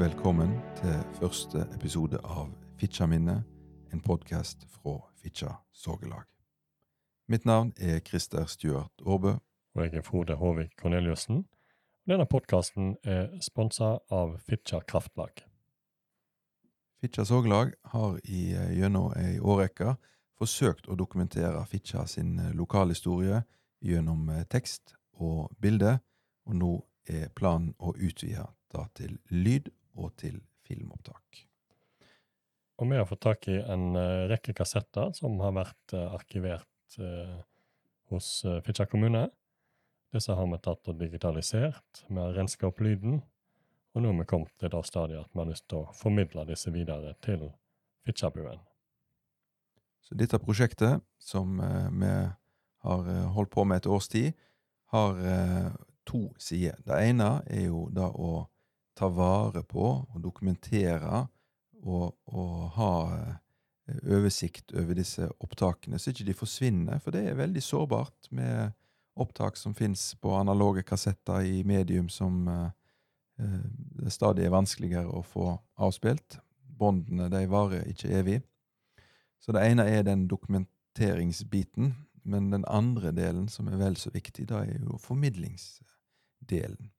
velkommen til første episode av Fitjaminnet, en podkast fra Fitja Sorgelag. Mitt navn er Christer Stuart Aarbø. Og jeg er Frode Håvik Korneliussen. Denne podkasten er sponsa av Fitja Kraftlag. Fitja Sorgelag har i eh, gjennom ei årrekke forsøkt å dokumentere Fitja sin eh, lokalhistorie gjennom eh, tekst og bilde, og nå er planen å utvide det til lyd og til filmopptak. Og vi har fått tak i en uh, rekke kassetter som har vært uh, arkivert uh, hos Fitjar kommune. Disse har vi tatt og digitalisert. Vi har renska opp lyden. Og nå har vi kommet til det stadiet at vi har lyst til å formidle disse videre til Fitjarbuen. Så dette prosjektet, som vi har holdt på med et års tid, har to sider. Det ene er jo da å ta vare på og dokumentere og, og ha eh, oversikt over disse opptakene, så ikke de forsvinner. For det er veldig sårbart med opptak som fins på analoge kassetter i medium som eh, det stadig er vanskeligere å få avspilt. Båndene de varer ikke evig. Så det ene er den dokumenteringsbiten, men den andre delen, som er vel så viktig, da er jo formidlingsdelen.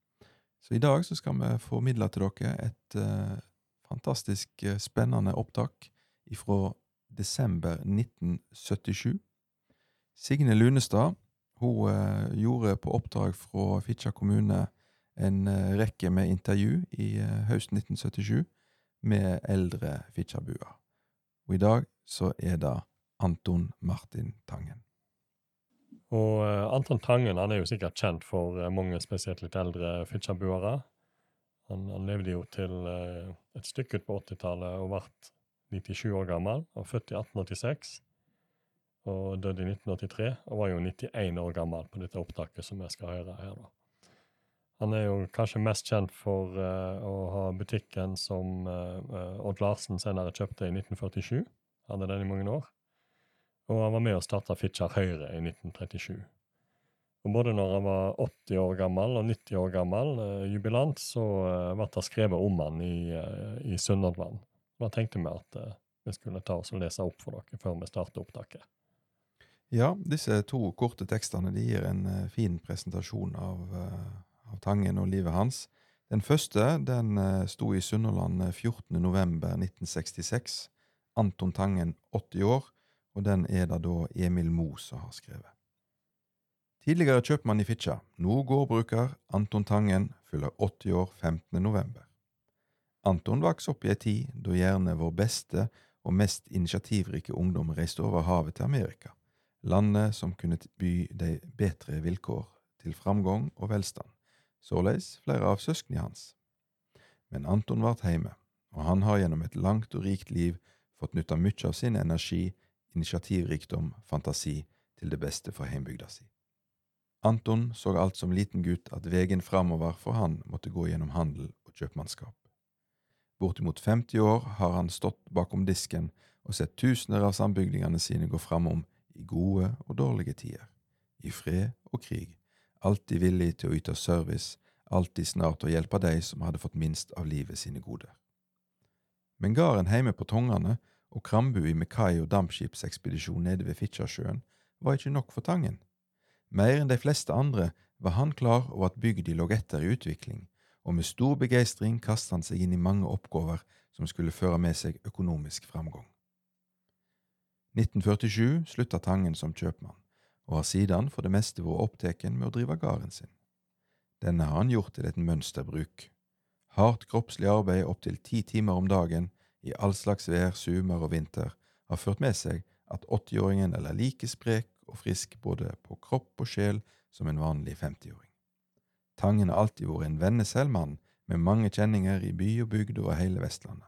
Så i dag så skal vi formidle til dere et uh, fantastisk uh, spennende opptak fra desember 1977. Signe Lunestad hun uh, gjorde på oppdrag fra Fitjar kommune en rekke med intervju i høsten 1977 med eldre Fitjarbuer. Og i dag så er det Anton Martin Tangen. Og uh, Anton Tangen han er jo sikkert kjent for uh, mange, spesielt litt eldre Fitjar-boere. Han, han, levde jo til uh, et stykke ut på 80-tallet og ble 97 år gammel. Han var født i 1886 og døde i 1983, og var jo 91 år gammel på dette opptaket som vi skal høre her. da. Han er jo kanskje mest kjent for å ha butikken som Odd Larsen senere kjøpte i 1947. Hadde den i mange år og han var med og starta Fitjar Høyre i 1937. Og både når han var 80 år gammel og 90 år gammel, eh, jubilant, så eh, ble det skrevet om han i, eh, i Sunnhordland. Da tenkte vi at eh, vi skulle ta oss og lese opp for dere før vi starter opptaket. Ja, disse to korte tekstene de gir en fin presentasjon av, av, Tangen og livet hans. Den første den sto i Sunnhordland 14.11.1966. Anton Tangen, 80 år og den er det da Emil Moe som har skrevet. Tidligere kjøpmann i Fitja, nå gårdbruker, Anton Tangen, fyller 80 år 15. november. Anton vokste opp i ei tid da gjerne vår beste og mest initiativrike ungdom reiste over havet til Amerika, landet som kunne by de bedre vilkår til framgang og velstand, såleis flere av søsknene hans. Men Anton vart heime, og han har gjennom et langt og rikt liv fått nytta mye av sin energi initiativrikdom, fantasi til det beste for heimbygda si. Anton så alt som liten gutt at vegen framover for han måtte gå gjennom handel og kjøpmannskap. Bortimot 50 år har han stått bakom disken og sett tusener av sambygdingene sine gå framom i gode og dårlige tider, i fred og krig, alltid villig til å yte service, alltid snart å hjelpe de som hadde fått minst av livet sine goder. Men gården heime på Tongane og Krambu med kai- og dampskipsekspedisjon nede ved Fitjarsjøen var ikke nok for Tangen. Mer enn de fleste andre var han klar over at bygda lå etter i utvikling, og med stor begeistring kastet han seg inn i mange oppgaver som skulle føre med seg økonomisk framgang. 1947 slutta Tangen som kjøpmann, og har siden for det meste vært opptatt med å drive gården sin. Denne har han gjort til et mønsterbruk. Hardt kroppslig arbeid opptil ti timer om dagen i all slags vær, summer og vinter, har ført med seg at 80-åringen er like sprek og frisk både på kropp og sjel som en vanlig 50-åring. Tangen har alltid vært en venneselmann med mange kjenninger i by og bygd over hele Vestlandet.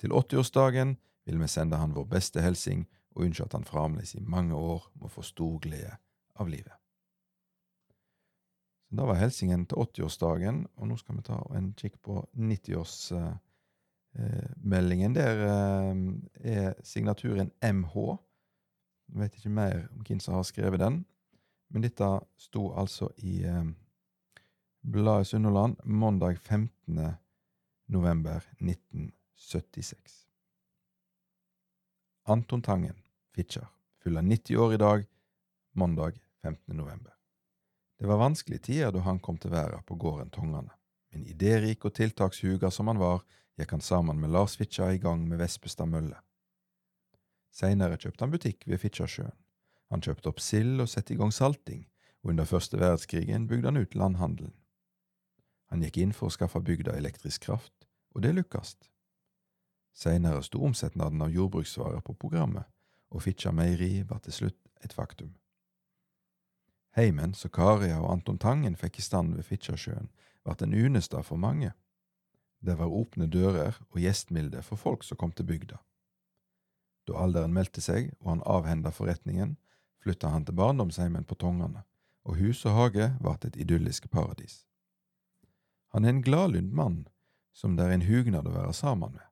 Til 80-årsdagen vil vi sende han vår beste hilsing og ønske at han fremdeles i mange år må få stor glede av livet. Så Da var hilsingen til 80-årsdagen, og nå skal vi ta en kikk på 90-årsdagen Eh, meldingen der eh, er signaturen MH. Jeg vet ikke mer om hvem som har skrevet den, men dette sto altså i eh, bladet Sunnhordland mandag 15. november 1976. Anton Tangen, Fitjar, fyller 90 år i dag, mandag 15. november. Det var vanskelige tider da han kom til verden på gården Tongane, men idérik og tiltakshuga som han var, gikk han sammen med Lars Fitja i gang med Vespestad mølle. Seinere kjøpte han butikk ved Fitjarsjøen. Han kjøpte opp sild og satte i gang salting, og under første verdenskrigen bygde han ut landhandelen. Han gikk inn for å skaffe bygda elektrisk kraft, og det lykkes. Seinere sto omsetnaden av jordbruksvarer på programmet, og Fitja meieri var til slutt et faktum. Heimen som Karia og Anton Tangen fikk i stand ved Fitjarsjøen, ble en unestad for mange. Det var åpne dører og gjestmilde for folk som kom til bygda. Da alderen meldte seg og han avhenda forretningen, flytta han til barndomsheimen på Tongane, og hus og hage vart et idyllisk paradis. Han er en gladlynt mann som det er en hugnad å være sammen med.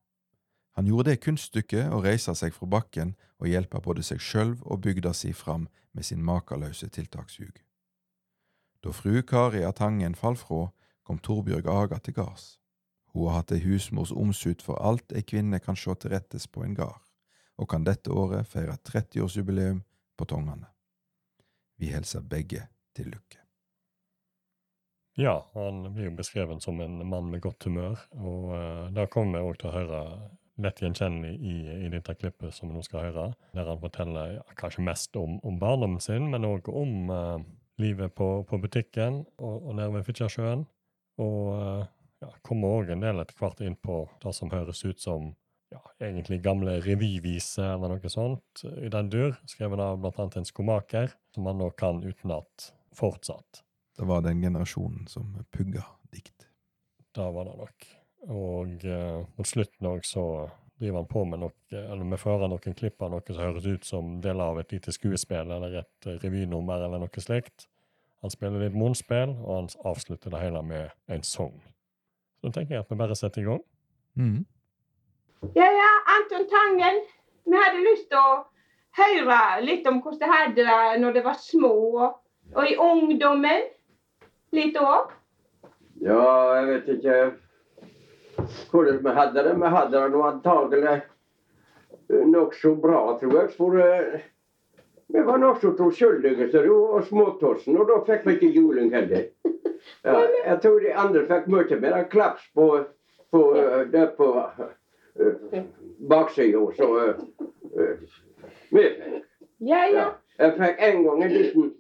Han gjorde det kunststykket å reise seg fra bakken og hjelpe både seg sjøl og bygda si fram med sin makeløse tiltakshug. Da fru Karia Tangen fall fra, kom Torbjørg Aga til gards. Hun har hatt ei husmors omsut for alt ei kvinne kan sjå til rettes på en gard, og kan dette året feire 30-årsjubileum på Tongane. Vi hilser begge til lykke. Ja, han blir jo beskrevet som en mann med godt humør, og uh, det kommer vi òg til å høre lett gjenkjennelig i, i dette klippet som vi nå skal høre, der han forteller ja, kanskje mest om, om barndommen sin, men òg om uh, livet på, på, butikken og, og nede ved Fitjarsjøen. Og uh, ja, kommer òg en del etter hvert inn på det som høres ut som ja, egentlig gamle revyviser eller noe sånt i den dur, skrevet av annet en skomaker, som man nå kan utenat fortsatt. Det var den generasjonen som pugga dikt. Det var det nok. Og eh, mot slutten òg så driver han på med noe, eller vi fører noen klipp av noe som høres ut som deler av et lite skuespill eller et uh, revynummer eller noe slikt. Han spiller litt munnspill, og han avslutter det hele med en sang. Så da tenker jeg at vi bare setter i gang. Mm. Ja, ja, Anton Tangen. Vi hadde lyst til å høre litt om hvordan de hadde det når de var små, og i ungdommen. Litt òg? Ja, jeg vet ikke hvordan vi hadde det. Vi hadde det nå antagelig nokså bra, tror jeg. For uh, vi var nokså troskyldige og småtossen, og da fikk vi ikke juling heller. Ja, jeg tror de andre fikk mye mer klaps på, på, ja. på uh, baksida, så vi fikk. Ja, ja. Jeg fikk en gang en liten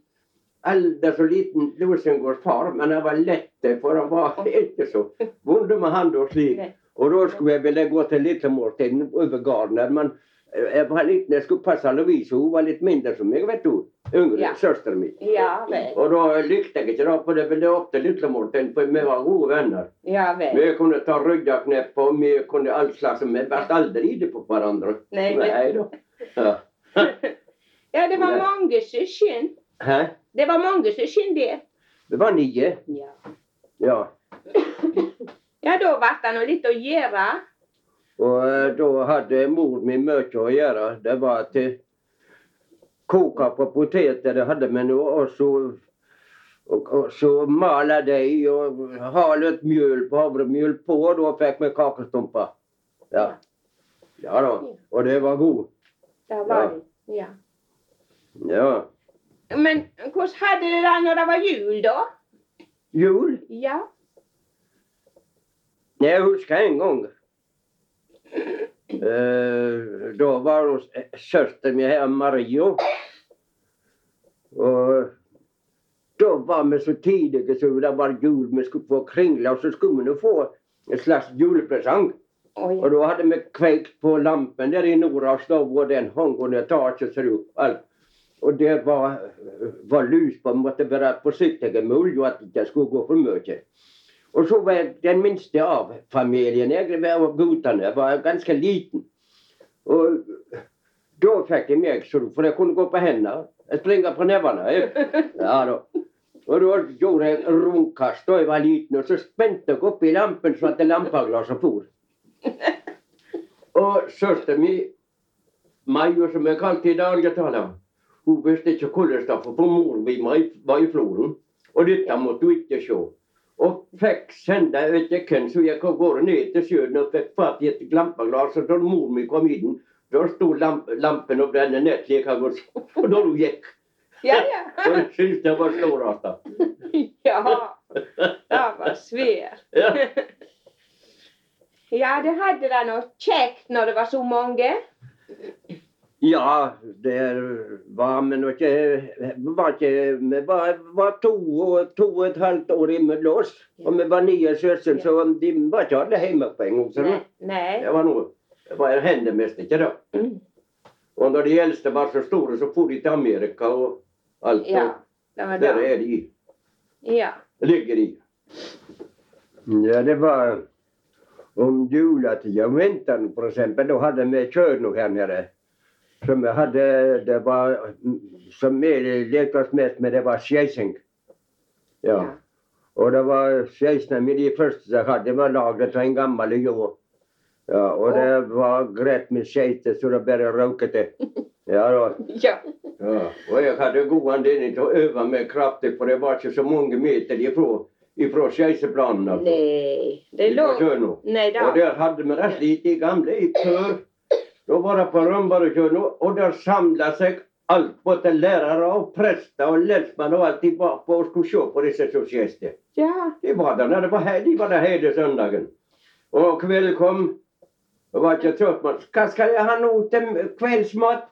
aldri så liten Rosengårds far, men han var lett, for han var ikke så vond med hånda slik. Og da skulle jeg ville gå til lillemåltiden over gården men jeg var liten, jeg skulle passe Lovise, hun var litt mindre som meg, vet du. Yngre, Ja. søsteren min. Ja vel. Og da likte jeg ikke det, for det ville opp til lillemåltiden, for vi var gode venner. Ja vel. Vi kunne ta ryddeknepp, og vi kunne alt slags, vi ble aldri ide på hverandre. Nei, Nei da. Ja. Ja, det var mange søsken. Hæ? Det var mange søsken det. Det var nye. Ja. Ja. ja, da ble det nå litt å gjøre. Og eh, da hadde mor mi mye å gjøre. Det var til koke på poteter, det hadde vi nå. Og så, og, og så male de og ha litt mjøl på havremjøl på, og da fikk vi kakestumper. Ja. ja da. Og det var god. Det var det. Ja. Ja. Men hvordan hadde dere det når det var jul, da? Jul? Ja. Jeg husker en gang. Eh, da var hos kjørte vi her, Mario. Og da var vi så tidlige så det var jul. Vi skulle få kringler, og så skulle vi få en slags julepresang. Og da hadde vi kveikt på lampen der i Noras stov, og den hang under taket. det- alt. Og det var, var lys på, måtte være forsiktig med olje, at det ikke skulle gå for mye. Og så var jeg den minste av familien, jeg var guttene, var ganske liten. Og da fikk jeg meg, for jeg kunne gå på hendene. Jeg springer på nevene. Jeg. Ja da. Og da gjorde jeg rundkast da jeg var liten, og så spente jeg opp i lampen så at lampeglasset for. Og søsteren min, Maja, som jeg kalte i dag, hun visste ikke hvordan det var, for moren min var i- floren. Og dette måtte hun ikke se. Och fick sända ut däcken gikk jag går ner till sjön och fick fatt i ett lampaglas och då min kom in då stod lamp, lampen och brände ner till jag gå och då gick. Ja, Och ja. det syntes det var storartat. ja. Det var svært. Ja. Ja, det hadde det något kjekt når det var så många. Ja, det var men ikke var ikke Vi var, var to, to og et halvt år imellom oss. Og vi var nye søsken, så de var ikke alle hjemme på en gang. Så nei, nei. det var noe Det var hender mest ikke, da. Mm. Og når de eldste var så store, så for de til Amerika og alt. Ja, det var Der det. er de. Ja. Ligger de. Ja, det var om juletida, om vinteren f.eks. Da hadde vi kjønn her nede. Som vi hadde Det var Som vi lekte oss mest med, det var skeising. Ja. Og det var skeisene mine de første jeg hadde, var laget av en gammel ljå. Ja, og det var greit med skeiter så det bare røket det. Ja. Ja. Ja, og jeg hadde god anledning til å øve meg kraftig, for det var ikke så mange meter ifra, ifra skeiseplanen. Altså. Nei, Det lå... låg... da. Nej Og der hadde vi rett i gamle i før. Da var det på Rømbaretjørno, og der samla seg alt, både lærere og prester og lensmenn og alt. De var på og skulle se på disse som skjedde. Ja. De var der nede. de var der hele søndagen. Og kvelden kom, og var ikke trøtt. Men hva skal jeg ha nå til kveldsmat?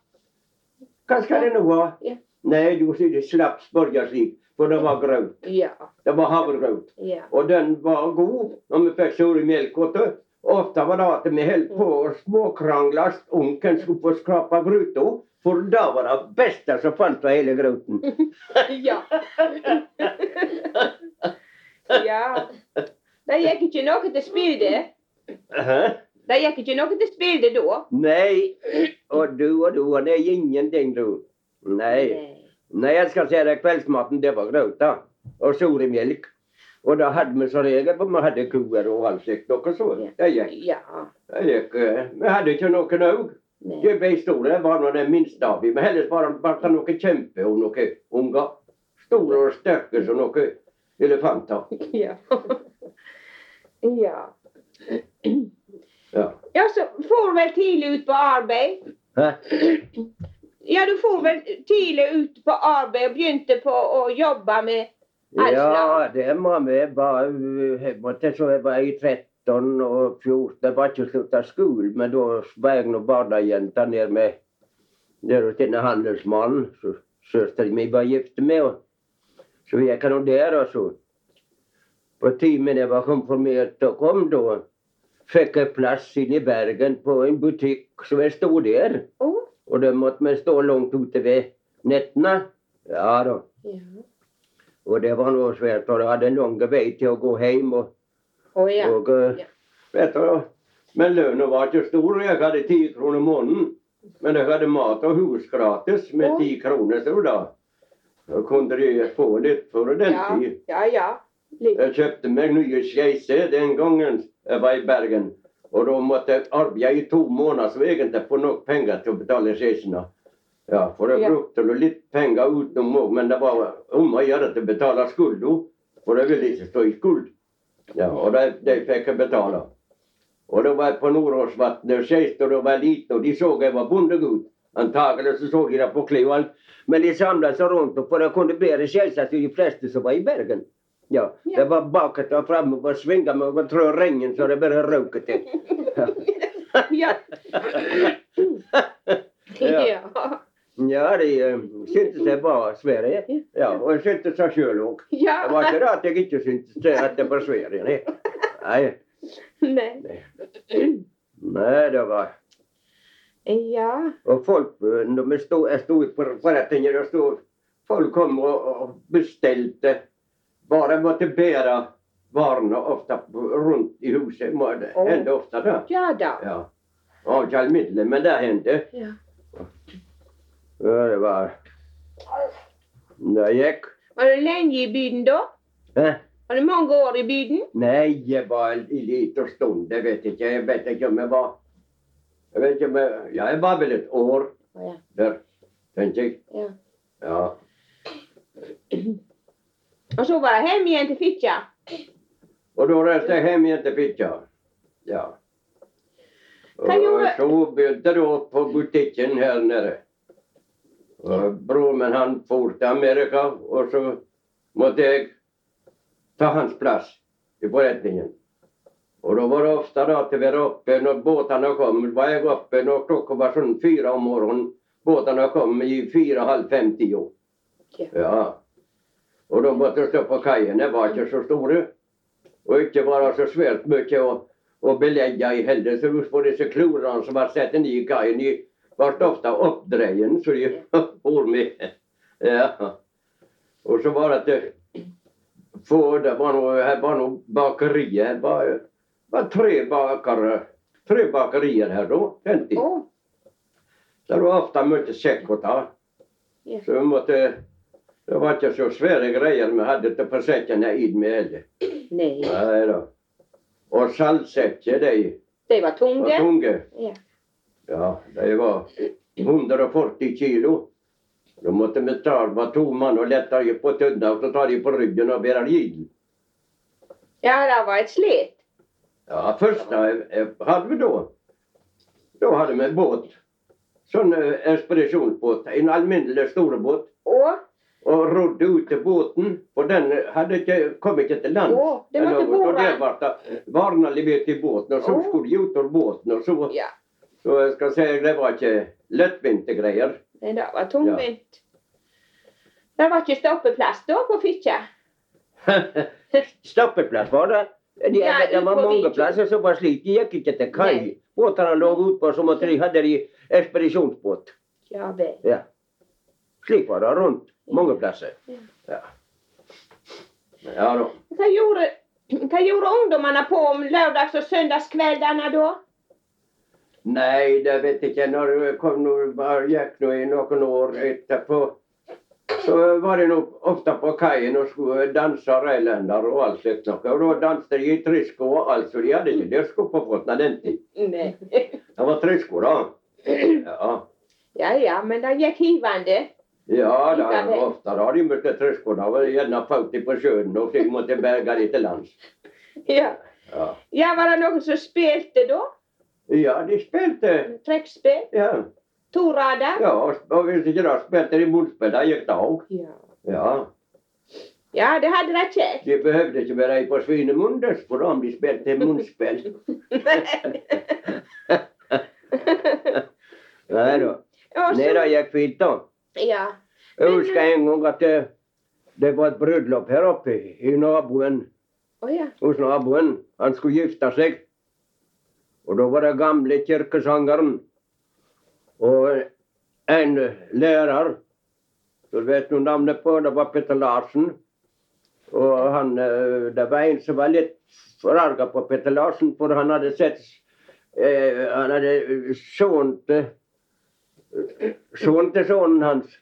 Hva skal jeg nå ha? Ja. Nei, du slapp spørre slik, for det var grøt. Ja. Det var havregrøt. Ja. Og den var god når vi fikk sur melk. du. Ofte var det at vi holdt på å småkrangle. Onken skulle få skrape gryta, for det var det beste som fant på hele groten. Ja. Ja. Det gikk ikke noe til spydet. Det gikk ikke noe til spydet da. Nei, og du og du, og det er ingenting, du. Nei. Nei, jeg skal si deg, kveldsmaten, det var grøt, da. Og soremelk. Og da hadde vi som regel, vi hadde kuer og slikt, noe så. Det gikk. Ja. Det gikk. eh, Vi hadde ikke noen òg. De store, var nå den minste av dem. Men ellers var det bare noen kjempe og noen unger. Store og sterke som noen elefanter. Ja. Ja. Ja. Ja, så for vel tidlig ut på arbeid. Hæ? Ja, du får vel tidlig ut på arbeid og begynte på å jobbe med Ja, det må vi. Bare, måtte så jeg var i 13 og 14. Jeg var ikke slutta skolen, men da var jeg nå barnejente nede med der hos denne handelsmannen som søsteren min var gift med. Så jeg nå der, så På timen jeg var konfirmert og kom, da fikk jeg plass inne i Bergen på en butikk som jeg sto der. Og da måtte vi stå langt ute ved nettene. Ja da. ja. Og det var noe svært, for jeg hadde en lang vei til å gå hjem. Og, oh, ja. og eh, Ja. vet du, Men lønna var ikke stor. Jeg hadde ti kroner måneden. Men jeg hadde mat og hus gratis med ti oh. kroner. Så da, da kunne de få litt for den Ja, tid. ja. ja. Litt. Jeg kjøpte meg nye skeiser den gangen jeg var i Bergen. Og da måtte jeg arbeide i to måneder så egentlig få nok penger til å betale skeisene. Ja, for jeg brukte nå litt penger utenom òg, men det var om å gjøre å betale skulda. For jeg ville ikke stå i skuld. Ja, og det, det fikk jeg betale. Og da var jeg på Nordåsvatnet og skeiste, og da var jeg liten, og de så jeg var bondegutt. Antagelig så så de det på klærne. Men de samla seg rundt, for jeg kunne bedre skeise enn de fleste som var i Bergen. Ja, Ja. Det var bakover og framover, svinga meg over trå ringen så det bare røk til. Ja. Ja. Ja. De uh, syntes jeg var Sverige. Ja, og jeg syntes det sjøl òg. Det var ikke det at jeg ikke syntes det at det var Sverige. Nei. Nei. Nei. Det var Ja. Og folk eh, når vi stod, Jeg sto på forretninger og stod Folk kom og, og bestilte. Bare måtte bære varene ofte rundt i huset. Det hendte ofte, da. Ja da. Ja. Og ikke alminnelig, men det hendte. Ja. Ja, det var Det gikk. Var du lenge i byen da? Hæ? Var det mange år i byen? Nei, jeg var en liten stund. Jeg vet ikke. Jeg vet ikke om jeg var Jeg vet ikke om jeg Ja, jeg var vel et år ja. der, tenkte jeg. Ja. Ja. Og så var det hjem igjen til Fitja? Og da reiste jeg hjem igjen til Fitja. Ja. Og så begynte då på butikken her nere. Och bror min han for til Amerika og så måtte jeg ta hans plass i forretningen. Og da var det ofte da til vi være oppe når båtene kom, var jeg oppe når klokka var sånn fyra om morgenen. Båtene kom i fyra, halv fem, tio. Ja. Og da måtte stå på kajen, de var ikke så store. Og ikke være så svært mye å, å belegge i heller. Så husk på disse klorene som var satt i kaien var ofte oppdreien, så de for med. Ja. Og så var det att det- det var noe, Her var noe bakerier, det var, var tre bakere. tre bakerier her da. Kjente jag. Så det var ofte mye sekk å ta. Så vi måtte, det var ikke så svære grejer vi hadde til säckarna i med heller. Nei. Nei da. Og saltsekker, det De var var tunge. tunga. Ja. de det var 140 kilo. Da måtte vi ta, var tog man och lättar ju på tønna, og så tar de på ryggen og bärar in. ja, det var et slet. Ja, først hadde hade vi da. Da hadde vi båt. Sånn ekspedisjonsbåt. En alminnelig stor båt. Åh, og rodde ut til båten. for den hadde ikke, kom ikke til land. Åh, det var bo der. varna levererat i båten og så Åh. skulle de ut av båten og så. ja. Så jeg skal si säga det var ikke lettvinte greier. grejer. Det var tungvint. Det var ikke stoppeplass da på Fitje? stoppeplass var det. Det, Ja, det var mange plasser som var slik. De gikk ikke til kaj. Båtene lå ute som at de hadde de ekspedisjonsbåt. Ja, vel. Ja. Slik var det rundt mange plasser. Ja. Ja. Ja då. Vad gjorde, gjorde ungdommene på om lørdags- og søndagskveldene då? Nej, det vet jeg ikke. Når jeg kom bara gick nu i noen år etterpå. Så var det nog ofte på kajen og skulle dansa og alt slikt sånt. Og da danset de i trisko og alt, så de hadde ikke dyrsko på av den tid. Nei. Det var trisko da. Ja, Ja, ja, men det gikk hivande. ja da, ofte hade de møtt trisko. Det var gärna fauti på sjön og fick måtte berge de til lands. Ja. Ja, ja, var det noen som spilte då? Ja de spilte. Trekkspill? Ja, Torada? ja og hvis ikke da spilte de munspel, det gikk det òg. Ja. Ja. Ja, det hadde det käckt. De behøvde ikke være på Svinemundes for om de spilte munspel. Nei da. Nei, Nej gikk fint da. ja. Jeg husker en gang at det, det var et bryllup her oppe i naboen, Oh, ja. hos naboen. Han skulle gifta sig. Och da var det gamle kirkesangeren og en lærer Du vet du navnet på, det var Peter Larsen. Og han, eh, det var en som var litt forarga på Peter Larsen for han hadde sett, eh, han hadde sønnen til sønnen hans.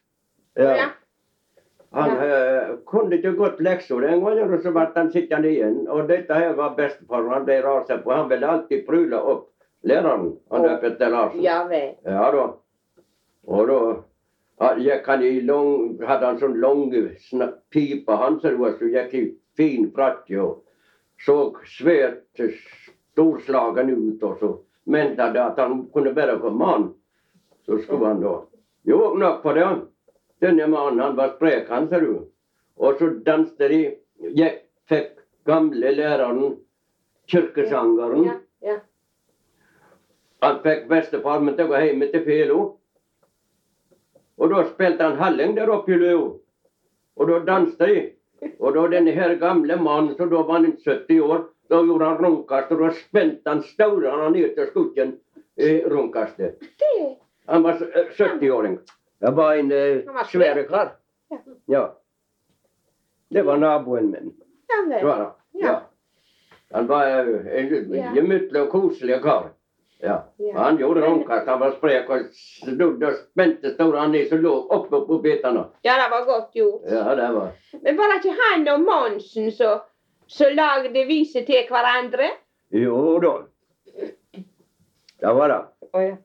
Ja. Ja. Han eh, kunne ikke gått läxor en gång og så ble han sittende igjen. Og detta her var bästfar, han ble rasende på. Han ville alltid pryla opp læreren. han där Åh. Peter Larsson. Ja. Ja da. Og da gikk han i lang, hadde han sånn lång sna- han som så gick i fin frack og såg svært storslagen ut og så mente han at han kunne være på man. Så skulle han da jo nok på det. Denne mannen han var sprek han ser du. Og så danset de, Jeg fikk gamle læreren, kirkesangeren. Ja, ja. Han fikk bestefar min til å gå hjem til Felo. Og da spilte han Halling der oppe i Løo. Og da danset de. Og da denne her gamle mannen, som da var han inte 70 år, da gjorde han runkast og da spände han staurene ned til skutten i rundkastet. Han var eh, 70-åring. Det var en uh, Han var. Ja. Det var naboen min. Var det. Ja. Han var uh, en gemyttlig og koselig karl. Ja. Han gjorde rundkast. han var sprek og snodde og spente store ner som låg oppe på bitene. Ja, det var godt gjort. Ja, det var. Men var det ikke han og Månsen så, så lagde viser til hverandre? Jo da. Det var det. Oh, ja.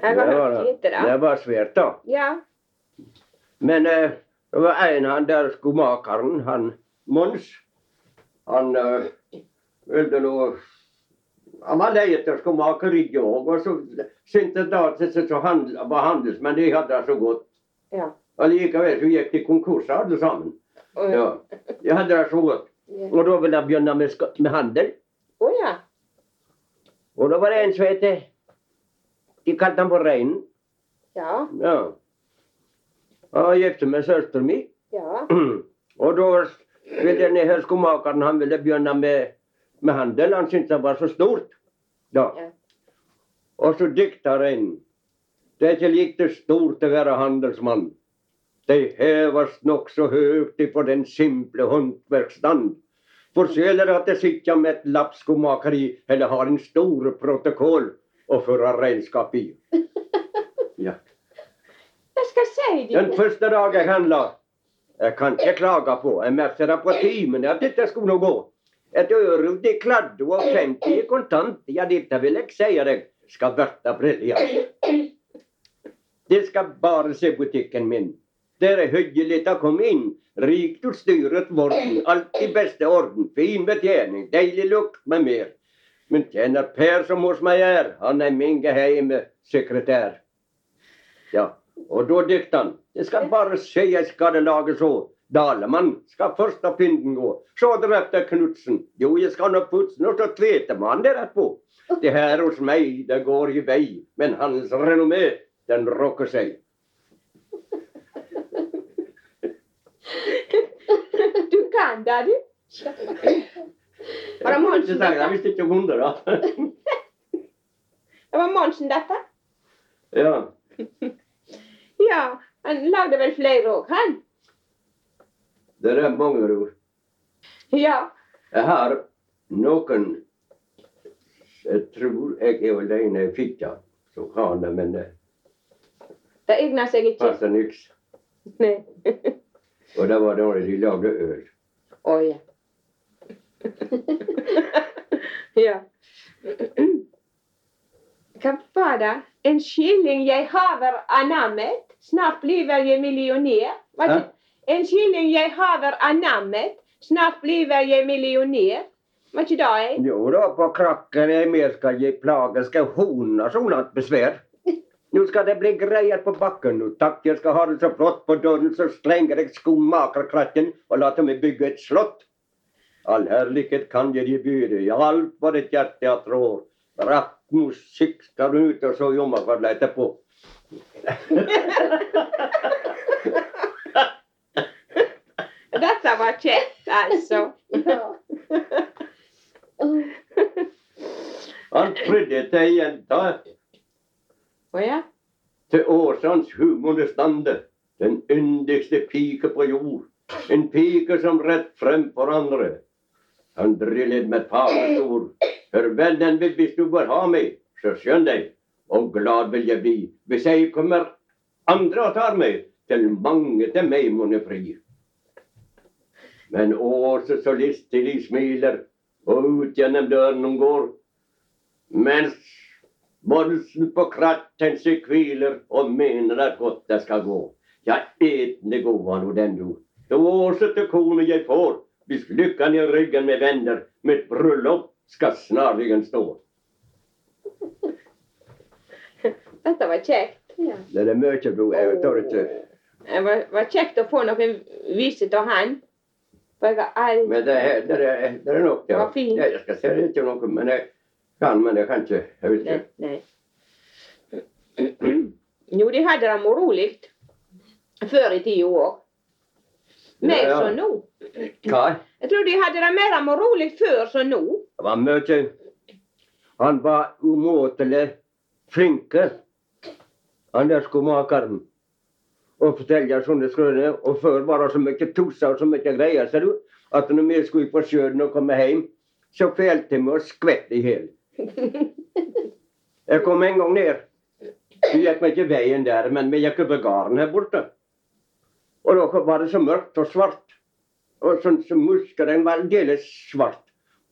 Det var hørt lite, det Det var svært, da. Ja. Men eh, det var en han der skomakeren, han Måns. han uh, ville nå Han var lei etter skomakeri òg, og så syntes da at disse som handl- var handelsmenn, de hadde det så godt. Ja. Allikevel så gikk de konkurs alle sammen. Oh, Ja. De hadde det så godt. Ja. Og da ville de begynne med, med handel. Å ja. Og da var det en som het De kalte han for Reinen. Ja. Ja. Han gifte med søsteren min. Ja. Og da ville denne her skomakeren han ville begynne med, med handel. Han syntes det var så stort. Da. Ja. Og så dikta Reinen. Det er ikke like stort å være handelsmann. De heves nokså høyt på den simple håndverksstand. For selv er det at det sitter med et lappskomakeri eller har en stor protokoll å føre regnskap i. Ja. Skal si Den det. første dagen jeg handla Jeg kan ikke klage på. Jeg merket det på timen at dette skulle gå. Et øre de kladde og 50 i kontant. Ja, dette vil jeg si deg skal bli briljant. Det skal bare se butikken min. Der er hyggelig å komme inn. Rikt utstyret vorden. Alt i beste orden. Fin betjening. Deilig lukt med mer. Men tjener Per som hos meg er, han er min geheime sekretær. Ja, og da dikter han. Det skal bare jeg skal det lage så. Dalemann skal først av pinden gå, så deretter Knutsen. Jo, jeg skal nå putse, og så treter man det rett på. Det her hos meg, det går i vei, men hans renommé, den rokker seg. Du kan det, du. Var det Monsen, Jeg dette? visste ikke hundre, da. Det var Monsen, dette? Ja. Ja. Han lagde vel flere òg, han? Det er mange ord. Ja. Jeg har noen Jeg tror jeg er alene i fitta som har det, men det Det egner seg ikke. passer niks. Og det var da de lagde øl. Å ja. ja. Hva var det? En skilling jeg haver anammet, snart blir jeg millionær. En skilling jeg haver anammet, snart blir jeg millionær. Var ikke det jeg? Jo da, på krakken er mer skal jeg plage, skal hun ha sånt besvær. Nå skal det bli greier på bakken nå, takk. Jeg skal ha det så flott på døren, så slenger jeg skomakerkratten og later meg bygge et slott. All herlighet kan jeg gi byde, ja, alt hva ditt hjerte jeg trår. Rapp musikk skal du ut og så jommerkvadla etterpå. Dette var kjekt, altså. Han prydde til jenta Å ja. til Åsans humorstande, den yndigste pike på jord. En pike som rett frem for andre. Han drillet med fagert ord. Hør vennen vil hvis du bør ha meg, så skjønn deg, og glad vil jeg bli hvis jeg kommer andre og tar meg til mange til meg monne fri. Men Åse så listelig smiler, og ut gjennom døren hun går, mens Bolsen på kratten seg hviler og mener at godt det skal gå. Ja, etende god var nå den du. Så Åse til kone jeg får, hvis lykken i ryggen med venner, mitt bryllup skal snarligen stå. Dette var kjekt. Ja. Det er mye blod, jeg tar ikke. Det var, var kjekt å få noen viser av han. For jeg har Men det er, det er, det er nok, ja. Var fin. Ja, Jeg skal se det til noe, men jeg kan, men jeg kan ikke. Jeg vet ikke. nei. Jo, de hadde det moro før i tida òg. Mer Ja, ja. som nå. Hva? Jeg tror de hadde det mer rolig før som nå. Det var mye. Han var umåtelig flink, han der skomakeren. Og forteller sånne skrøner. Og før var det så mye tusser og så mye greier, ser du, at når vi skulle på sjøen og komme hjem, så felte vi og skvett i hjel. Jeg kom en gang ned. Vi gikk ikke veien der, men vi gikk over gården her borte. Og da var det så mørkt og svart. Og sånn som muskelen var aldeles svart.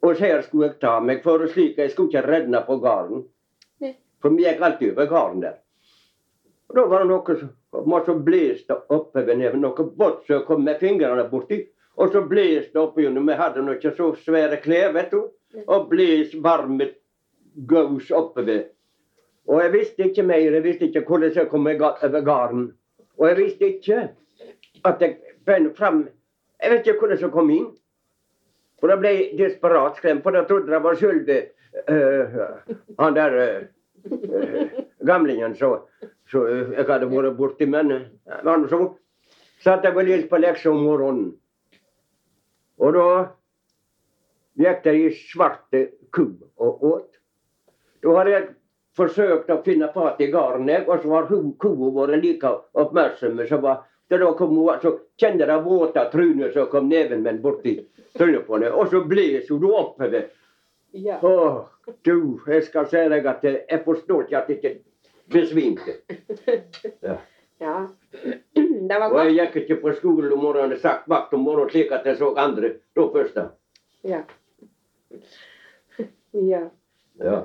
Og så her skulle jeg ta meg for slik jeg skulle ikke redne på gården. For vi gikk alltid over gården der. Og da var det noe som så oppe ved neven, noe vått som kom med fingrene borti. Og så blåste det oppi under. Vi hadde nå ikke så svære klær, vet du. Og bles varme gaus oppover. Og jeg visste ikke mer. Jeg visste ikke hvordan jeg kom over gården. Og jeg visste ikke at jeg fant fram Jeg vet ikke hvordan jeg kom inn. For da ble jeg desperat skremt, for da trodde jeg var sjølve uh, han der uh, gamlingen eh, jeg hadde vært borti. Men han så satt jeg og leste på lekser om morgenen. Og da gikk jeg i svarte kubb og åt. Da hadde jeg forsøkt å finne fat i gården, jeg, og så har kua vært like oppmerksom. Så, var, så, da kom hun, så kjente jeg våte trynet som kom neven min borti trynet på henne. Og så blåser hun oppover. Ja. Åh, du, jeg skal si deg at jeg forstår ikke at jeg ikke besvimte. ja. ja. Det var godt. Og jeg gikk ikke på skolen om morgenen, sagt vakt om morgenen slik at jeg så andre da først. Ja. Ja. Ja.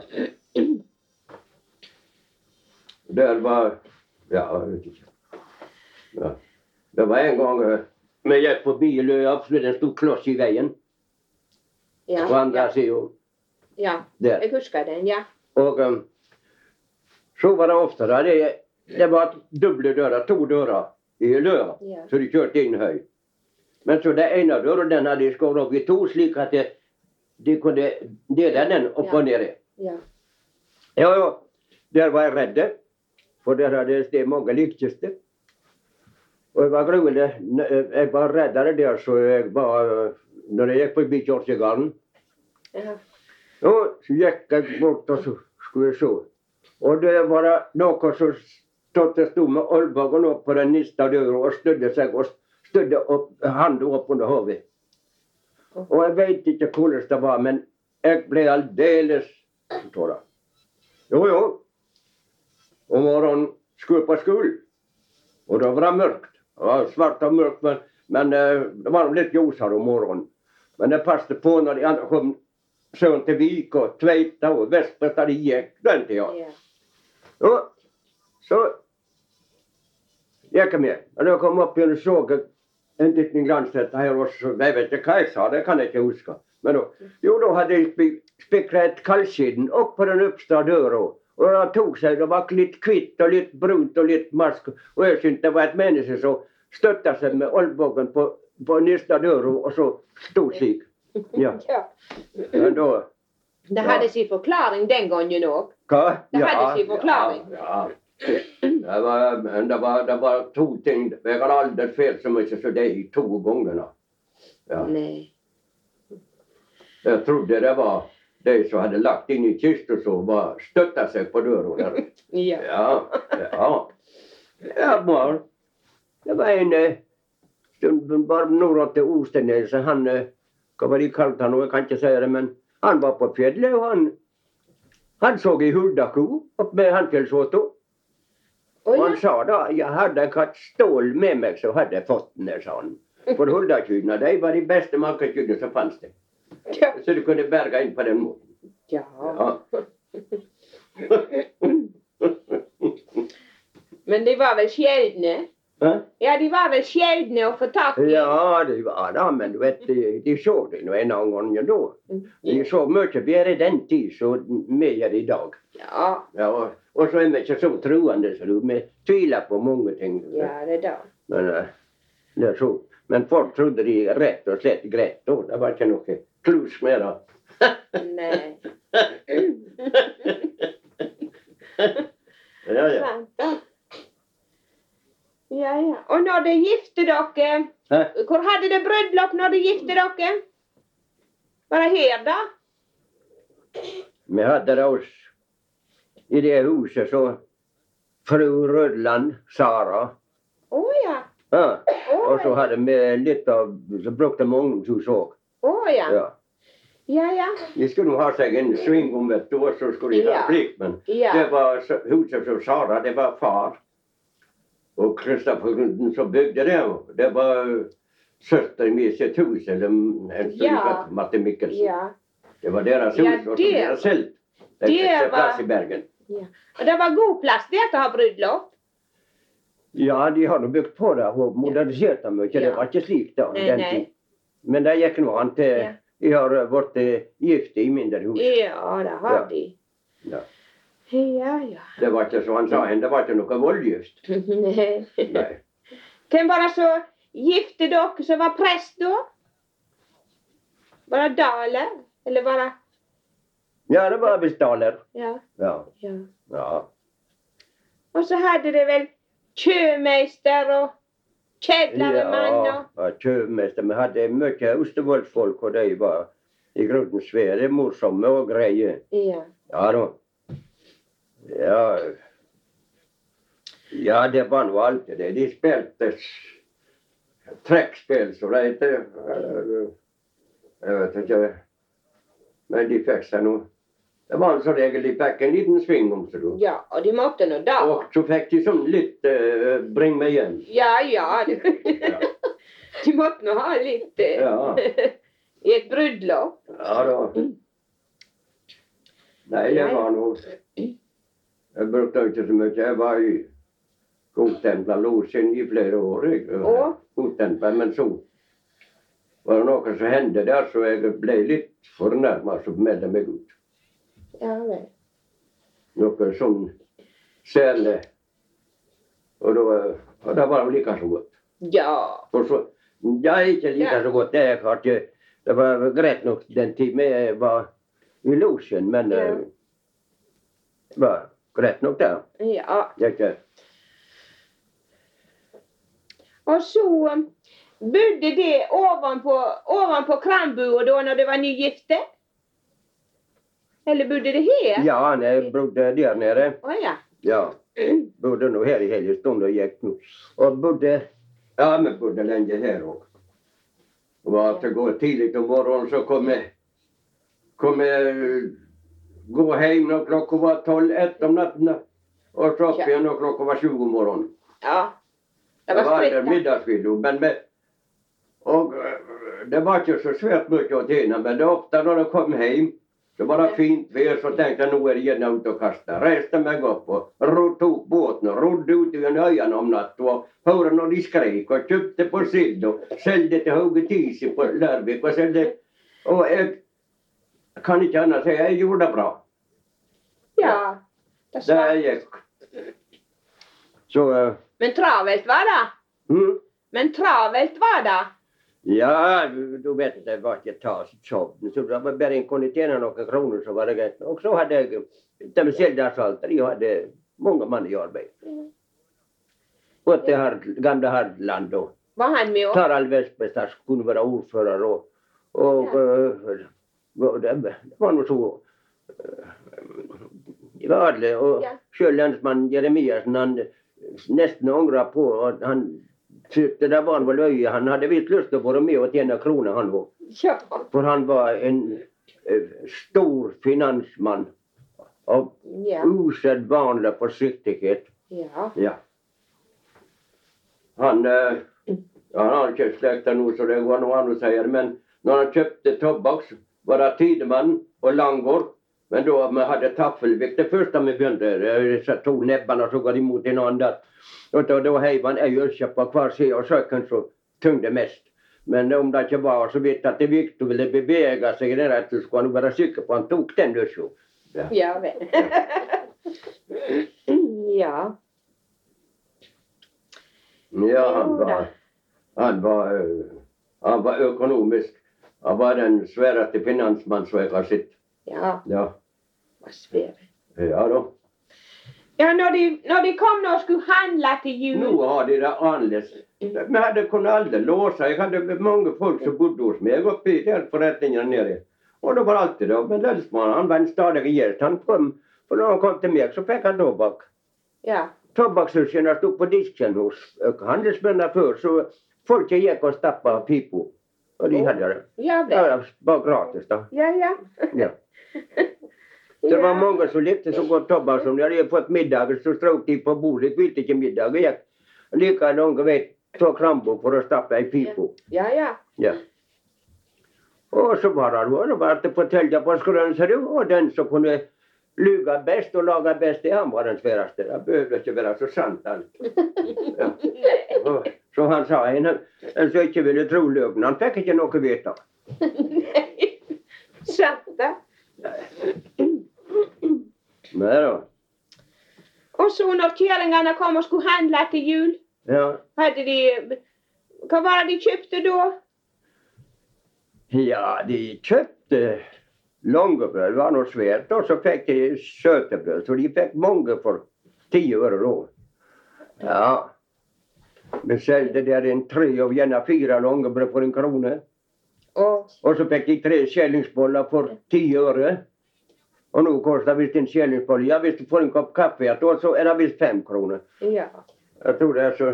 Der var Ja, jeg vet ikke. Ja. Det var en gang vi gikk forbi Løa, så det sto kloss i veien Ja. på andre ja. sida ja. der. Jeg husker den, ja. Og um, så var det ofte da, det, det var doble dører, to dører i Løa, Ja. så de kjørte inn høy. Men så den ene døra den hadde de skåret opp i to, slik at de, de kunne dele den opp Ja. og ned. Ja. Ja, ja. Der var jeg redd, for der hadde det mange likkjester. Og jeg var gruelig Jeg var reddere der så jeg var når jeg gikk forbi kirkegården. Ja. Og så gikk jeg bort og så skulle jeg se. Og det var noen som stod stod med albuen opp på den nista døra og stødde seg og stødde opp, handa opp under hodet. Og jeg veit ikke hvordan det var, men jeg ble aldeles tåra. Jo, jo. Om morgenen skulle jeg på skolen. Og da var det mørkt. Det var svart og mørkt, men, men eh, det var litt ljusere om morgenen. Men det passet på når de andre kom søren til Vik og Tveita og Vestbø, der de gikk den tida. Ja. Så gikk jeg med. Og da jeg kom opp igjen og så en liten glansdette her også. Jeg vet ikke hva jeg sa, det kan jeg ikke huske. Men da, jo, da hadde jeg spi- spikra et kaldskinn opp på den øverste døra. Og de tok seg, det var litt hvitt og litt brunt og litt marsk. Og jeg syntes det var et menneske som støtta seg med olbuen på, på neste døra, og så sto slik. Ja, ja. men da Det hadde sin forklaring den gangen òg. Hva? Det hadde sin forklaring. Ja, ja. Det, var, men det, var, det var to ting. Jeg har aldri feilt så mye som det to ganger. Ja. Nei. Jeg trodde det var de som hadde lagt inn i kista, som var støtta seg på der. Ja. Ja, ja. Ja, bare. Det var en eh, stund bare nordover til Osternes. Han eh, var de kalte han nå? Jeg kan ikke si det, men han var på fjellet, og han han så ei huldaku oppe med Handfjellsåta. Å Og han sa da jeg hadde en hatt stål med meg, så hadde jeg fått den, sa han. For huldakyene de var de beste makekyrne som fantes. det. Ja. Så du kunne berga inn på den måten. ja. Ja. Men de var vel sjeldne? Hæ? Ja, de var vel sjeldne å få tak i? Ja, det var det, men du vet, de, de så det nå en annen gang da. De så mye bedre den tid som vi gjør i dag. Ja, Ja, og, så er vi ikke så troende, så du, vi tviler på mange ting. ja det da. Men, eh, det er så. men folk trodde de rett og slett greit da. Det var ikke noe klus med det. Nei. Ja, ja. Ja, ja. Og når de gifte dere, Hæ? hvor hadde dere bryllup når de gifte dere? Var det her, da? Vi hadde det oss i det huset så fru Rødland, Sara. Å ja. Ja. Oh, Og så hadde vi litt av Så brukte vi ungdomshus òg. Å ja. Ja. Ja, ja. De skulle ha seg en sving om et år, så skulle de ha Ja. plikt. Men Ja. det var huset som Sara, det var far. Og Kristoffer Grunden som bygde det, det var søsteren min sitt hus, eller en Ja. ja. Marte Mikkelsen. ja. Det var deres hus, Ja, og det- de hadde solgt. De det fikk seg var- plass i Bergen. Og det var god plass der til å ha bryllup? Ja, de har nå bygd på det og modernisert det mye. Ja. Det var ikke slik da. Nei, nei. Men det gikk nå an til Ja. Jeg har vært blitt gift i mindre hus. Ja, det har de. Ja. Ja, ja. Det var ikke som han sa, det var ikke noe voldgift. Nei. Hvem var det som gifte dere som var prest da? Var det Daler? Eller var det Ja, det var visst Daler. Ja. Ja. ja. ja. Og så hadde de vel kjømeister og kjedleremann Ja, og ja, kjøpmester. Vi hadde mye Austevoll-folk, og de var i grunnen svære, morsomme og greie. Ja. Ja da. Ja Ja, det var nå alltid det. De spilte trekkspill, som det heter. Jeg vet ikke. Men de fikk seg noe Det var som regel de fikk en liten sving om seg. ja, og de måtte nå da. Og så fikk de sånn litt uh, bring meg hjem. Ja, ja. Ja. De måtte nå ha litt eh, Ja. i et bryllup. Ja da. Nei, det var noe Jeg brukte ikke så mye. Jeg var i godtempla losjen i flere år. Godtempla, men så var det noe som hendte der, så jeg ble litt fornærma, så meldte meg ut. Ja vel. Noe sånn særlig. Og da og da var det like så godt. Ja. Og så, ja, ikke like Ja. så godt. Det, er klart. det var greit nok den timen jeg var i losjen, men Ja. eh, det var greit nok det. ja. Det ikke Og så um, bodde det ovenpå, ovenpå Krambua da når det var nygifte? Eller bodde det her? Ja, han bodde der nede. Oh, ja. Ja. Bodde nå her i hele stund og gikk nå. Og bodde Ja, men bodde lenge her òg. Og var å gå tidlig om morgenen, så kom jeg kom jeg gå hjem når klokka var tolv-ett om natten. Og så opp igjen når klokka var sju om morgenen. ja. Det var var da. middagsvideo, men med, og øh, det var ikke så svært mye å tjene, men det er ofte når jeg kom hjem, så var det fint vær, så tenkte jeg nå er det gjerne ute og kaste. Reiste meg opp og ro, tok båten og rodde ut i øyene om natta og hørte når de skrek og kjøpte på sild og solgte til Hauge Tisi på Larvik og solgte Og jeg kan ikke annet si jeg gjorde det bra. Ja. Det er jeg. gikk. Så uh, Men travelt var det. Mm? Men travelt var det. Ja, du, vet at det var ikke tas jobb. Så det var bare en kunne tjene noen kroner, så var det greit. Og så hadde jeg de Seldalsalter, de hadde mange mann i arbeid. Og til Hard, gamle Hardland og Var han med òg? Tarald Vestbestad kunne være ordfører og, og ja. og det, var noe så Det var alle. Og sjøl lensmann Jeremiassen, han nesten angra på at han syntes det var vel løye. Han hadde visst lyst til å være med og tjene kroner, han òg. Ja. For han var en eh, stor finansmann av Ja. usedvanlig forsiktighet. ja. Ja. Han, eh, han har ikke slekta nå, så det går noe annet å si. Men når han kjøpte tobakk, var det Tidemann og Langård. Men da vi hadde taffelvikt. det første vi begynte, eh, disse to nebbene som går imot hverandre. Da, da heiv han ei ølse på hver side av søkken som tyngde mest. Men om det ikke var så vidt at det viktig ville bevege seg der at du skulle være sikker på han tok den ølsa. Ja vel. ja. Ja, han var, han var, øh, han var økonomisk. Han var den sværeste finansmannen som jeg har sett. Ja. Ja, Var svære. ja da. Ja, når de, når de kom og skulle handle til jul Nå har de det annerledes. Vi hadde kunnet aldri låse. Jeg hadde mange folk som bodde hos meg oppi i den forretningen nede. Og det var alltid det. Men lønnsmannen var en stadig gjest. Han kom, for når han kom til meg, så fikk han tobakk. Ja. Tobakkssushien sto på disken hos ø, handelsmennene før, så folket gikk og stappa pipa. Og de hadde det. Ja Ja, det var gratis, da. Ja, ja. Ja. Det var mange som likte så godt tobakk som de hadde fått middag, så strøk de på bordet, kvilte ikke middag. og gikk like langt vei fra Krambo for å stappe ei pipe. Ja, ja. Ja. Og så var det det var å fortelle på Skrønserud, og den som kunne luge best og laga best, det han var den sværeste. Det behøvde ikke være så sant alt. Ja. Så han sa, en, en som ikke ville tro løgnen, han fikk ikke noe vite. Sant det. Nej da. Og så når kärringarna kom og skulle handla til jul, Ja. hadde de... Hva var det de kjøpte da? Ja, de kjøpte langebrød. det var noe svært. Og så fikk de søtebrød. så de fikk mange for 10 øre da. Ja. Vi solgte der en tre og gjerne fire langebrød for en krona. Och, Och så fikk jeg tre skjellingsboller for ti øre. Og nå koster visst en skjellingsbolle ja visst du får en kopp kaffe, då så er det visst fem kroner. ja. Jeg tror det er så,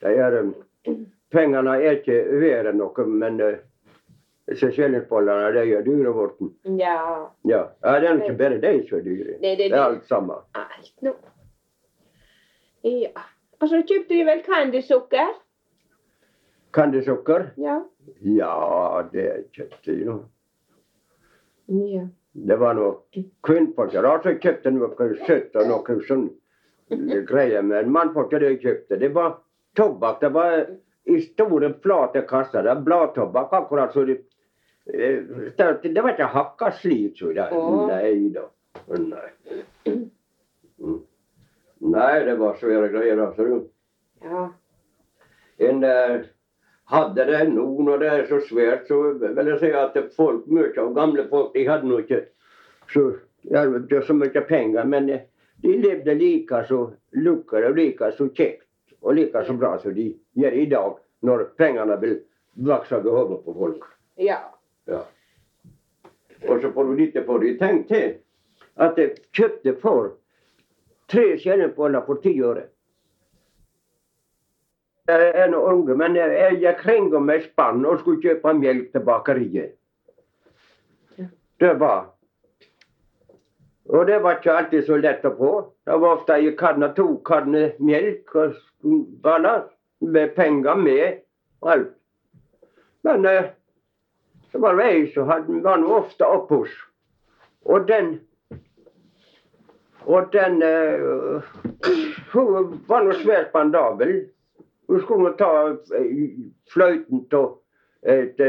det er, eh, pengarna är inte värda noe, men uh, skjellingsbollene de er dyre, ju. Ja, Ja, ja det er ikke bare de som er dyre. det är det. Det er alt sammen. Alt nå. Ja. Og så kjøpte de vel candysocker? Candysocker? Ja. Ja, det kjøpte jeg nå. Ja. Det var noe kvinnfolk. Jag har köpte noe sött og noe sån grejer men mannfolket det kjøpte, Det var tobak. Det var i store, flate kasser. Det var bladtobak akkurat så det eh, det var ikke hakka slik, så det. Åh. da. Nei. Nei, Mm. Det var svære grejer alltså. du. Ja. En eh, hade det nå når det er så svært, så vil jeg si at folk, mye av gamle folk, de hadde nå ikke så, det så mye penger, men eh, de levde lika så lyckade og lika så kjekt og lika så bra som de gjør i dag, når pengene vil vokse over hodet på folk. Ja. Ja. Og så får du lite på det. Tenk til at de kjøpte for tre kärnbollar på ti öre. En unge men jeg gikk kringade med spann og skulle kjøpe melk til bakeriet. Det var. Og det var ikke alltid så lett å få. Det var ofte i kanne to kanner melk og bare med penger med og alt. Men eh, det var väl så hade var nog ofte oppe hos. Og den Og den eh, Hun var nå svært spandabel. Hon skulle ta fløyten av et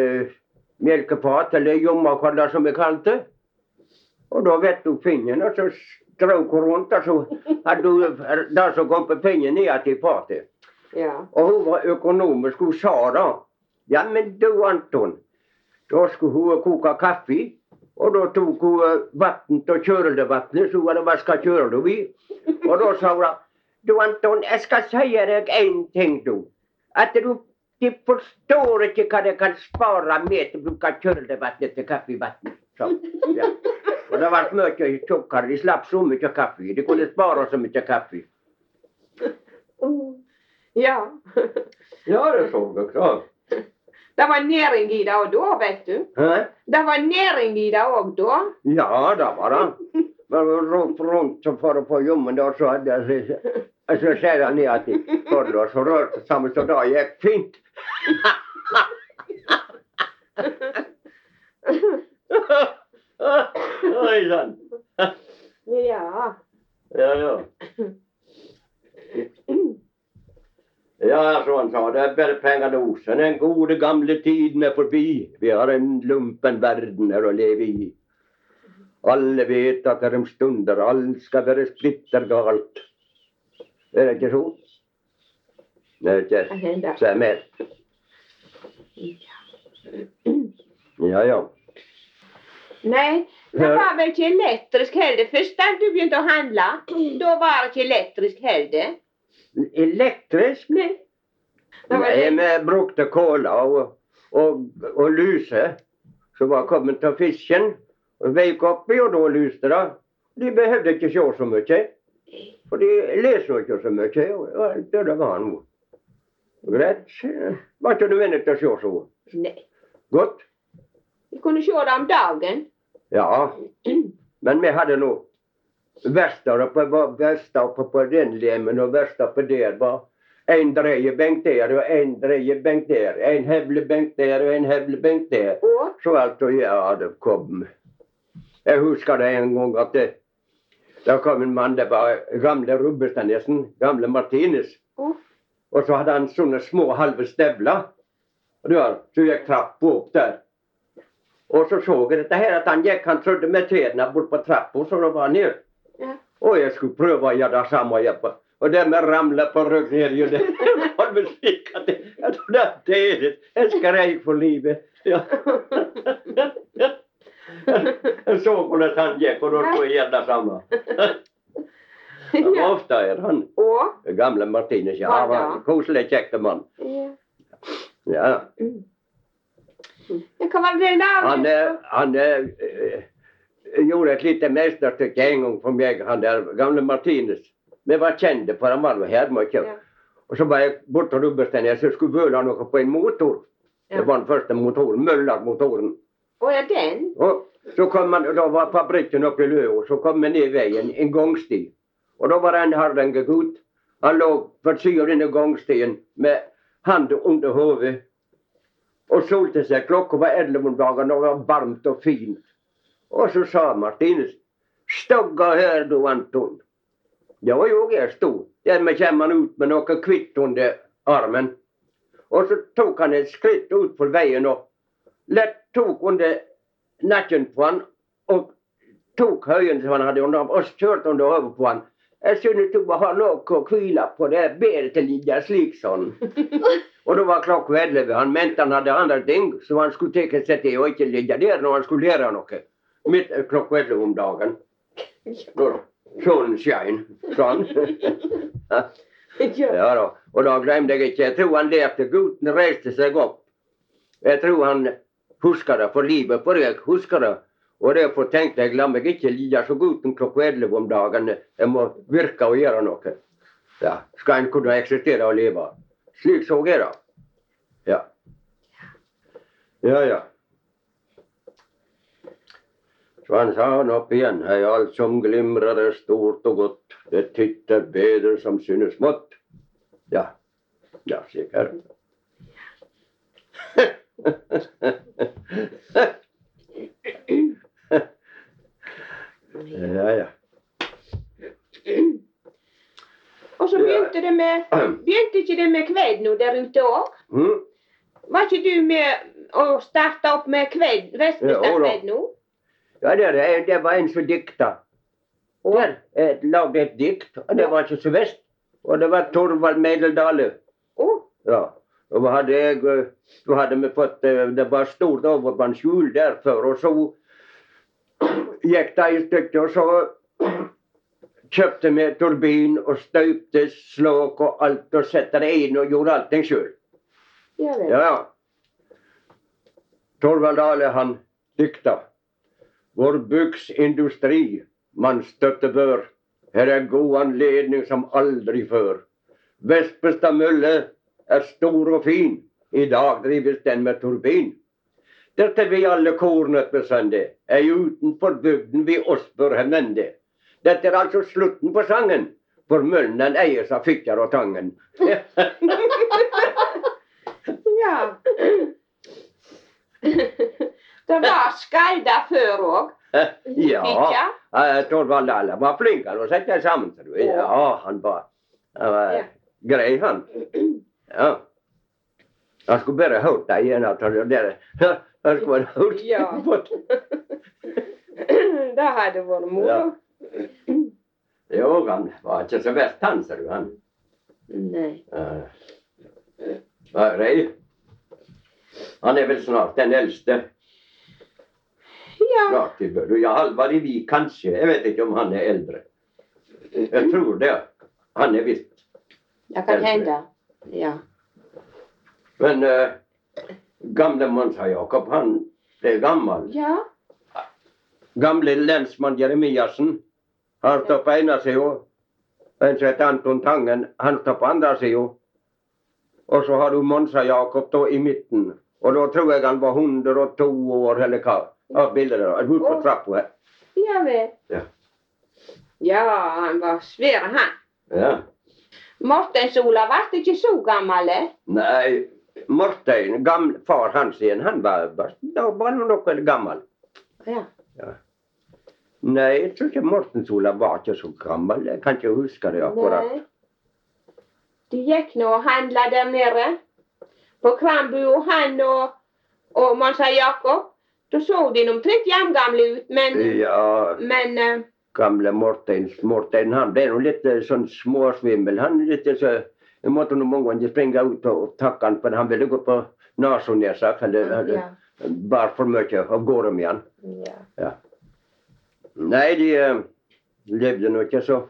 melkefat, eller jommakollar som vi kalte det. Og da vet hun pinnen, og så strøk hun rundt, og så hadde hun det som kom på pinnen, ned til fatet. Ja. Og hun var økonomisk. Hun sa da ja men du Anton, Da skulle hun koka kaffe. Og da tok hun vann vattnet kjølevannet, så var det vaska kjølet i. Og da då sa hon, du Anton, jeg skal si deg en ting du. At du, de forstår ikke hva det kan spara med å bruke köldevattnet til kaffevann. Så, ja. Og det var mye tjukkere. de slapp så mye kaffe. De kunne spara så mye kaffe. Mm. Ja. Ja, det såg jeg klart. Det var næring i det òg da, vet du. Hæ? Det var næring i det òg da. Ja, det var det. Men rundt, rundt så å att få ljummen då så hadde jag så, så sedan ner at Torlo så rørte sammen, så då gikk fint. Ojsan. Ja. Ja, ja. Ja, som han sa, det er bare penger nog. Sen den gode gamle tiden er forbi. Vi har en lumpen verden her å leve i. Alle vet at det er om stunder alt skal være splittergalt. Är det inte så? Nej, Det er ikke så är med. Ja, ja. Nej, det var väl ikke elektrisk heller. Först när du började å handla, då var det ikke elektrisk heller. Elektrisk? Nej. Nei, det. med brukte kola och, och, och lyse. Så var kommet till fisken och vek upp i och då lyste det. De behövde inte se så mycket. För de leser jo ikke så mye. Og det var nog. Rätt. Var inte til å se så. Nei. Godt. Vi kunne se det om dagen. Ja. Men vi hadde nå värsta oppe, på, värsta på den lemmen og värsta på der var en dreiebenk der og en dreiebenk der. En hevlebenk der og en hevlebenk der. Og? Så alltså, ja, det kom. Jeg husker det en gang at det, Da kom en mann, det var gamle Rubbestadnesen, gamle Martinus. Oh. Og så hadde han sånne små halve støvler. Og du har, så gikk trappa opp der. Og så så jeg dette her, at han gikk, han trodde med tærne bort på trappa, så da var han ned. Ja. Og jeg skulle prøve å gjøre det samme. jeg på- Og det med ramle på ryggen her. jo, det var vel slik at det, jeg trodde at det er det. Jeg skrek for livet. Ja. Jeg så hvordan han gikk, og da skulle jeg gjøre det samme. Ja. ofte er han. og? Gamle Martinus. Ja, var koselig, kjekk mann. Ja. Ja. Ja, Hva var det der? Han, eh, han eh, eh, gjorde et lite mesterstykke en gang for meg, han der gamle Martinus. Vi var kjente, for han var jo her mye. Og så var jeg borte på Rubbestein, så skulle vøle noe på en motor. Det var den første motoren, Møller-motoren. Å ja, den? Og så kom man, da var fabrikken oppe i Løa. så kom vi ned veien, en gangsti. Og da var det en hardangegutt. Han lå på siden av denne gangstien med handa under hodet og solte seg. Klokka var elleve om dagen, og det var varmt og fint. Og så sa Martinus, stogga her du, Anton. Det var jo, jeg sto. Dermed kommer han ut med noe kvitt under armen. Og så tok han et skritt ut på veien og lett tok under nakken på han og tok høyen som han hadde under ham og kjørte under hodet på han. Jeg synes du bare har noe å hvile på, det er bedre til å ligge slik sånn. Og da var klokka elleve. Han mente han hadde andre ting som han skulle ta seg til og ikke ligge der når han skulle lære noe. Midt klokka elleve om dagen. Solen skein, sånn. Ja da. Og da glemte jeg ikke. Jeg tror han lærte gutten reiste seg opp. Jeg tror han husker det for livet, for jeg husker det. Og derfor tenkte jeg la meg ikke lide så gutten klokka elleve om dagen. Jeg må virke og gjøre noe. Ja, Skal en kunne eksistere og leve. Slik så jeg det. Ja. Ja, ja. Så han sa han opp igjen. Hei, alt som glimrer er stort og godt. Det titter bedre som synes smått. Ja. Ja, slik er det. ja, ja. Og så begynte det med Begynte ikke det med kveld nå der ute òg? Mm. Var ikke du med å starte opp med da. Vestbustad-kveld nå? Ja, det, det var en som dikta. Der Jeg lagde et dikt, og det var ikke så verst. Og det var Torvald Medeldale. Oh. Ja. Og hadde jeg eh, Da hadde vi fått eh, Det var stort overvannsskjul der før, og så gikk det i stykker, og så kjøpte vi turbin og støpte slåk og alt og satte det inn og gjorde allting sjøl. ja. Ja. Torvald Dale, han dikta. Vår byggsindustri man støtte bør. Her er god anledning som aldri før. Vestbestad mølle er stor og fin. I dag drives den med turbin. Dette vi alle kornet besønde, er utenfor bygden vi oss bør henvende. Dette er altså slutten på sangen, for møllen eies av Fitjar og Tangen. Ja. Det var skalder før òg. ja. Eh, Torvald Dahle var flink til å sette sammen. Ja, han var, han var grei, han. Ja. Jeg skulle bare hørt deg igjen. At der, skulle bare hørt Ja. Det hadde vært moro. Jo, han var ikke så verst, han, sa du. Han. Nei. Uh, Rei. Han er vel snart den eldste. Ja. Snart i bø- Ja, Halvard i Vik, kanskje. Jeg vet ikke om han er eldre. Jeg tror det. Han er visst Det kan hende. Ja. Men uh, gamle Monsa Jakob, han ble gammel. Ja. Gamle lensmann Jeremiassen, han står på ene sida. En som heter Anton Tangen, han står på andre sida. Og så har du Monsa Jakob da i midten. Og da tror jeg han var 102 år, eller hva. Av bildet der. Ute på trappa her. Ja vel. Ja. Ja, han var svær, han. Ja. Mortens Ola ble ikke så gammel. eh? Nei, Mortein, gamle far hans igjen, han var, bare da var han nok gammel. Ja. Nei, jeg tror ikke Morten Sola var ikke så gammel. Jeg kan ikke huske det akkurat. Nei. De gikk nå og handla der nere. På Krambu og han og, og Monsa Jakob. Da såg de omtrent jevngamle ut men, Ja, men eh, gamle Morten, Morten han ble nå litt eh, sånn småsvimmel. Han litt så Jeg måtte nå mange ganger springe ut og takke han, for han ville gå på nesen, nær sagt. Eller ja, bar for mye av gårde med han. ja. Nei, de uh, levde nå ikke så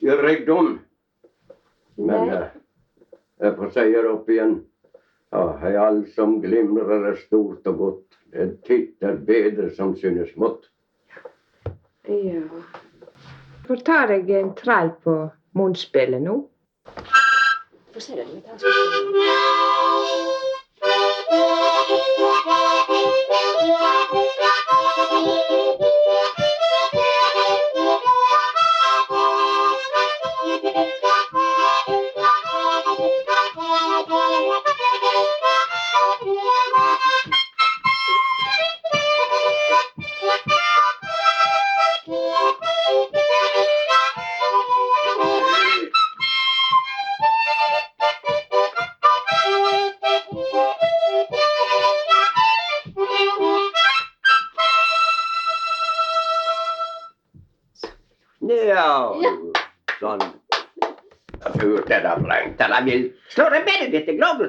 i rikdom. Men eh, jeg får si det opp igjen. Ja, hei, alt som glimrer er stort og godt. Det titter bedre som synes smått. Ja. Får ta deg en trall på munnspillet nå. Få se det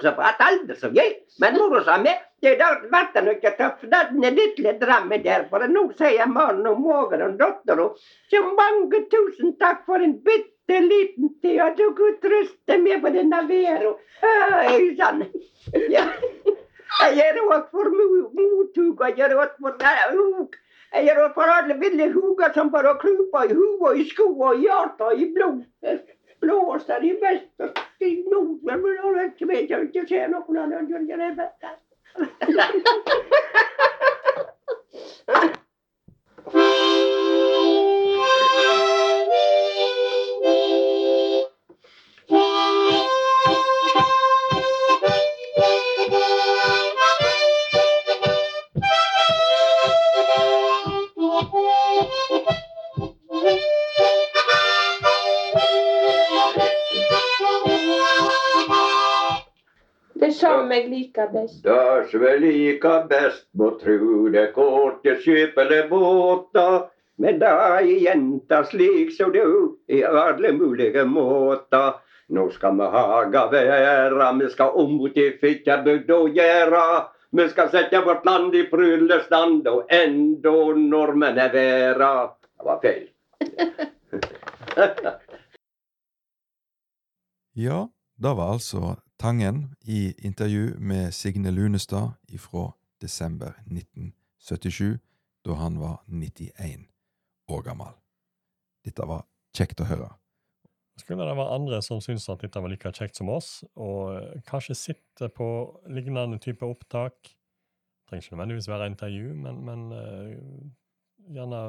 på at aldri så gøy. Men moro sa meg, det er da vart det noe tøft. Da den lille drammen der, for nå sier mannen og moren og datter og så mange tusen takk for en bitte liten tid, og du kunne trøste meg på denne væren. Øy sann. Ja. Jeg gjør også for mottog, og jeg gjør også for hug. Jeg gjør også for alle ville huger som bare kryper i hodet og i sko og i hjertet og i blod. Blåser de i nord, men nå vet jeg ikke, ikke ser noen annen gjør jeg det bedre. som jeg liker best. Det som jeg liker best, må tru det korte skip eller båta. Men da er jenta slik som du, i alle mulige måter. Nå skal vi haga være, vi skal om til Fitjabygd og gjera. Vi skal sette vårt land i prydlestand, og endå nordmenn er væra. Det var feil. Ja, det var altså Tangen i intervju med Signe Lunestad fra desember 1977, da han var 91 år gammel. Dette var kjekt å høre. Skulle det være andre som syns at dette var like kjekt som oss, og eh, kanskje sitter på lignende type opptak Det trenger ikke nødvendigvis være intervju, men, men uh, gjerne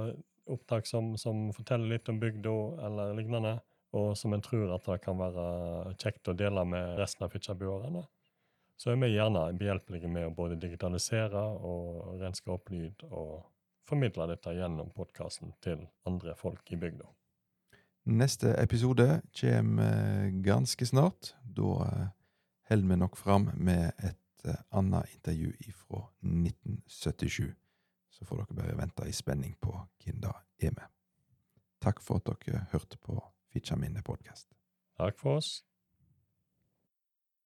opptak som, som forteller litt om bygda eller lignende, og som en tror at det kan være kjekt å dele med resten av Fitjabuerne, så er vi gjerne behjelpelige med å både digitalisere og renske opp lyd og formidle dette gjennom podkasten til andre folk i bygda. Neste episode kommer ganske snart. Da eh, holder vi nok fram med et eh, annet intervju fra 1977. Så får dere bare vente i spenning på hvem det er med. Takk for at dere hørte på Fitjaminne podkast. Takk for oss.